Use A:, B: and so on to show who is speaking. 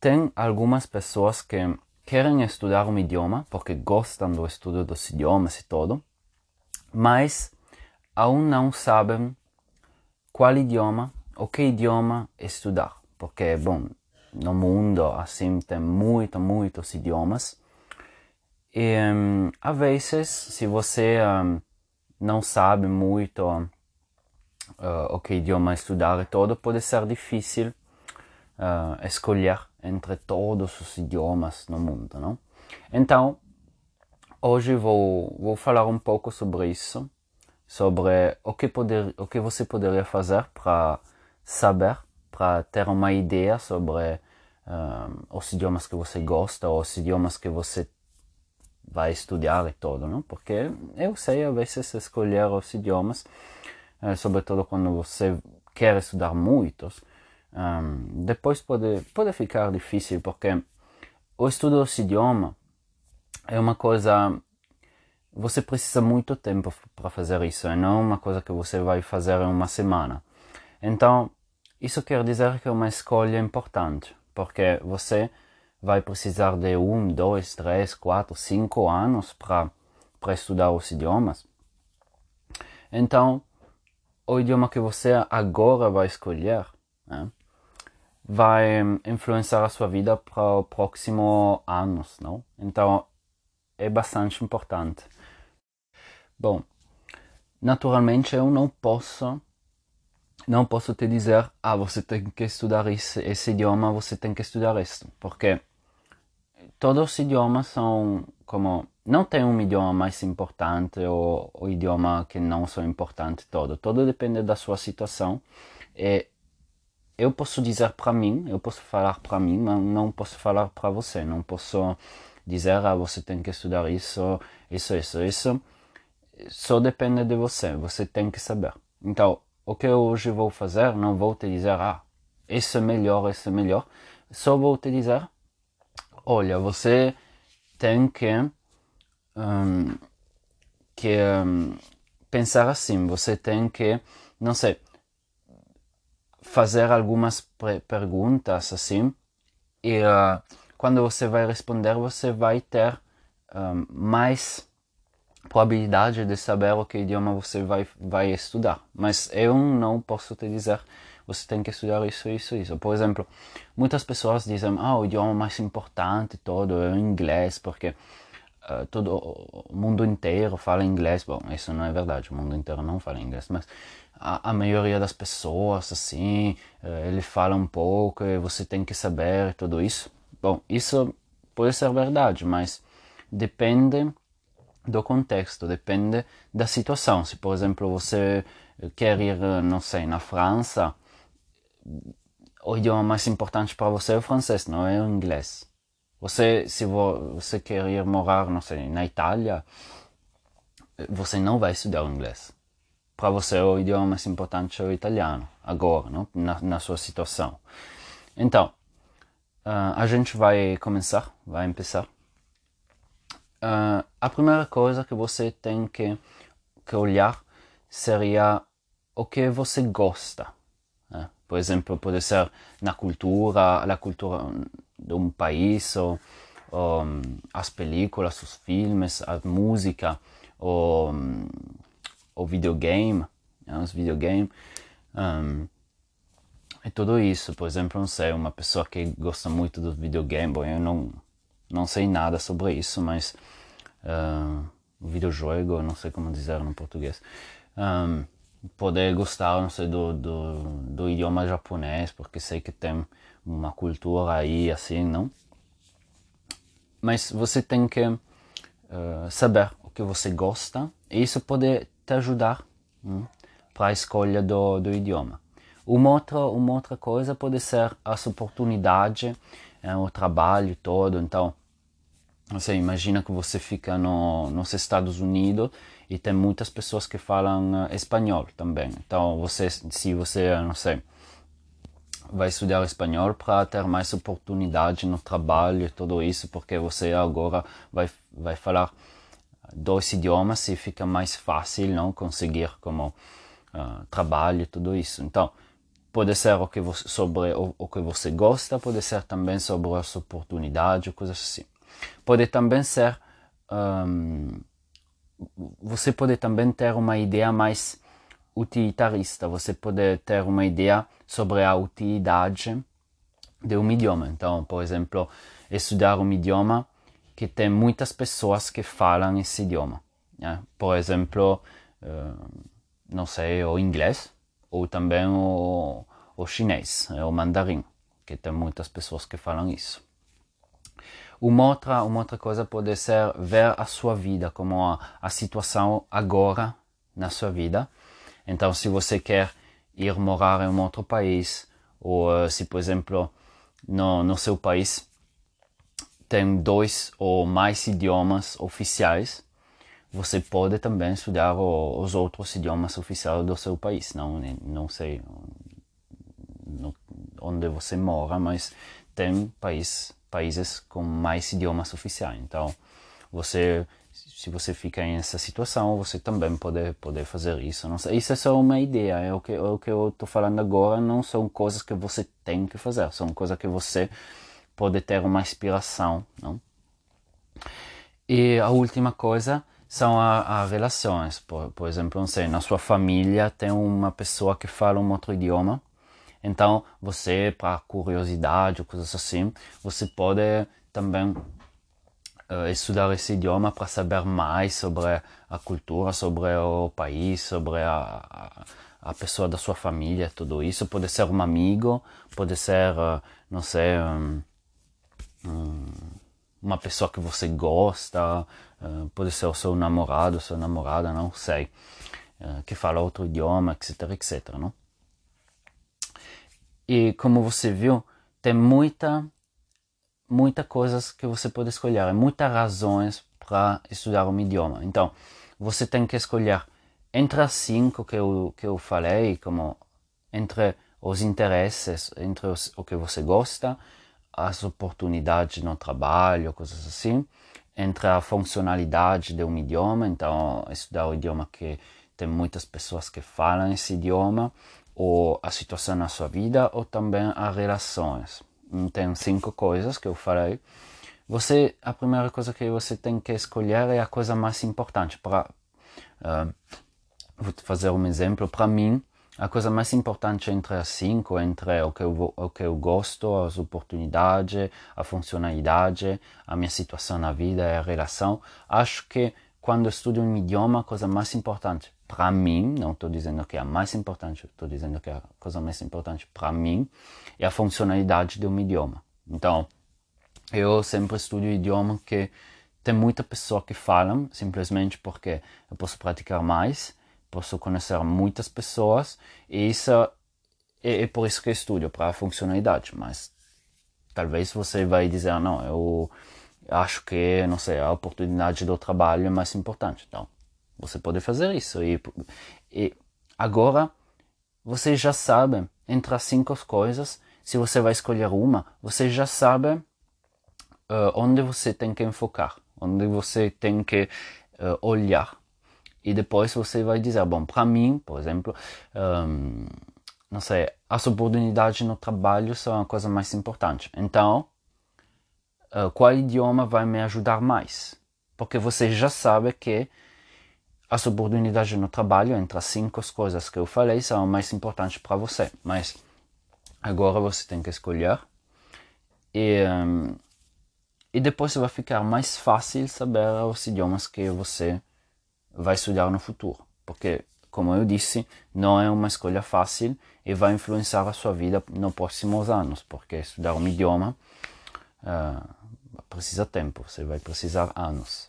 A: tem algumas pessoas que querem estudar um idioma porque gostam do estudo dos idiomas e tudo, mas aún não sabem qual idioma ou que idioma estudar, porque, bom, no mundo assim tem muito, muitos idiomas. E um, às vezes, se você um, não sabe muito uh, o que idioma estudar e tudo, pode ser difícil uh, escolher entre todos os idiomas no mundo, não? Então, hoje vou, vou falar um pouco sobre isso, sobre o que, poder, o que você poderia fazer para saber, para ter uma ideia sobre uh, os idiomas que você gosta, os idiomas que você vai estudar e tudo, não? Porque eu sei, às vezes, escolher os idiomas, uh, sobretudo quando você quer estudar muitos, um, depois pode, pode ficar difícil porque o estudo desse idioma é uma coisa. Você precisa muito tempo para fazer isso, e não uma coisa que você vai fazer em uma semana. Então, isso quer dizer que é uma escolha importante, porque você vai precisar de um, dois, três, quatro, cinco anos para estudar os idiomas. Então, o idioma que você agora vai escolher né, vai influenciar a sua vida para o próximo anos, não? Então é bastante importante. Bom, naturalmente eu não posso não posso te dizer ah você tem que estudar esse, esse idioma você tem que estudar isso porque todos os idiomas são como não tem um idioma mais importante ou o idioma que não são importante todo todo depende da sua situação e eu posso dizer para mim, eu posso falar para mim, mas não posso falar para você. Não posso dizer, ah, você tem que estudar isso, isso, isso, isso. Só depende de você, você tem que saber. Então, o que hoje vou fazer, não vou te dizer, ah, isso é melhor, isso é melhor. Só vou te dizer, olha, você tem que, um, que um, pensar assim, você tem que, não sei, fazer algumas perguntas assim e uh, quando você vai responder você vai ter uh, mais probabilidade de saber o que idioma você vai vai estudar. Mas eu não posso te dizer você tem que estudar isso isso isso. Por exemplo muitas pessoas dizem ah o idioma mais importante todo é o inglês porque uh, todo o mundo inteiro fala inglês. Bom isso não é verdade o mundo inteiro não fala inglês mas a, a maioria das pessoas, assim, eh, ele fala um pouco e você tem que saber tudo isso. Bom, isso pode ser verdade, mas depende do contexto, depende da situação. Se, por exemplo, você quer ir, não sei, na França, o idioma mais importante para você é o francês, não é o inglês. Você, se você quer ir morar, não sei, na Itália, você não vai estudar o inglês para você o idioma mais importante é o italiano, agora, não? Na, na sua situação. Então, uh, a gente vai começar, vai começar. Uh, a primeira coisa que você tem que, que olhar seria o que você gosta. Né? Por exemplo, pode ser na cultura, a cultura de um país, ou, ou as películas, os filmes, a música, ou o videogame, né, os videogames, um, tudo isso. Por exemplo, não sei, uma pessoa que gosta muito do videogame, bom, eu não, não sei nada sobre isso, mas uh, videojogo, não sei como dizer no português, um, poder gostar, não sei, do, do, do idioma japonês, porque sei que tem uma cultura aí assim, não? Mas você tem que uh, saber o que você gosta, e isso pode te ajudar hum, para a escolha do, do idioma. Uma outra, uma outra coisa pode ser as oportunidades, é, o trabalho todo. Então, você imagina que você fica no, nos Estados Unidos e tem muitas pessoas que falam uh, espanhol também. Então, você, se você, não sei, vai estudar espanhol para ter mais oportunidade no trabalho e tudo isso, porque você agora vai, vai falar dois idiomas e fica mais fácil não conseguir como uh, trabalho tudo isso então pode ser o que você, sobre o, o que você gosta, pode ser também sobre as oportunidades, coisas assim. Pode também ser um, você pode também ter uma ideia mais utilitarista, você pode ter uma ideia sobre a utilidade de um idioma. Então, por exemplo, estudar um idioma que tem muitas pessoas que falam esse idioma. Né? Por exemplo, uh, não sei, o inglês ou também o, o chinês, o mandarim, que tem muitas pessoas que falam isso. Uma outra, uma outra coisa pode ser ver a sua vida, como a, a situação agora na sua vida. Então, se você quer ir morar em um outro país, ou eh, se, por exemplo, no, no seu país tem dois ou mais idiomas oficiais, você pode também estudar os outros idiomas oficiais do seu país. Não, não sei onde você mora, mas tem país países com mais idiomas oficiais. Então, você, se você fica em essa situação, você também pode, pode fazer isso. Não sei, isso é só uma ideia. É o que, é o que eu estou falando agora não são coisas que você tem que fazer, são coisas que você pode ter uma inspiração. Não? E a última coisa são as relações. Por, por exemplo, não sei, na sua família tem uma pessoa que fala um outro idioma então, você, para curiosidade ou coisas assim, você pode também uh, estudar esse idioma para saber mais sobre a cultura, sobre o país, sobre a, a, pessoa da sua família, tudo isso. Pode ser um amigo, pode ser, uh, não sei, um, uma pessoa que você gosta, uh, pode ser o seu namorado, sua namorada, não sei, que fala outro idioma, etc, etc, não? E como você viu, tem muita, muita coisas que você pode escolher, muitas razões para estudar um idioma. Então, você tem que escolher entre as cinco que eu, que eu falei, como entre os interesses, entre os, o que você gosta, as oportunidades no trabalho, coisas assim, entre a funcionalidade de um idioma, então estudar o idioma que tem muitas pessoas que falam esse idioma, ou a situação na sua vida ou também as relações. Tem cinco coisas que eu falei. Você, a primeira coisa que você tem que escolher é a coisa mais importante. Para, uh, vou fazer um exemplo. Para mim, a coisa mais importante entre as cinco, entre o que, eu, o que eu gosto, as oportunidades, a funcionalidade, a minha situação na vida e a relação, acho que quando estudo um idioma, a coisa mais importante para mim, não estou dizendo que é a mais importante, estou dizendo que é a coisa mais importante para mim é a funcionalidade de um idioma. Então, eu sempre estudo idioma que tem muita pessoa que falam, simplesmente porque eu posso praticar mais, posso conhecer muitas pessoas, e isso é, é por isso que estudo, para a funcionalidade. Mas talvez você vai dizer, não, eu acho que, não sei, a oportunidade do trabalho é mais importante. Então, você pode fazer isso. E, e agora você já sabe entre as cinco coisas, se você vai escolher uma, você já sabe uh, onde você tem que enfocar, onde você tem que uh, olhar. E depois você vai dizer, bom, para mim, por exemplo, um, não sei, as oportunidades no trabalho são a coisa mais importante. Então, uh, qual idioma vai me ajudar mais? Porque você já sabe que as oportunidades no trabalho, entre as cinco coisas que eu falei, são mais importantes para você. Mas agora você tem que escolher. E, um, e depois vai ficar mais fácil saber os idiomas que você vai estudar no futuro. Porque, como eu disse, não é uma escolha fácil e vai influenciar a sua vida nos próximos anos. Porque estudar um idioma uh, precisa tempo, você vai precisar anos.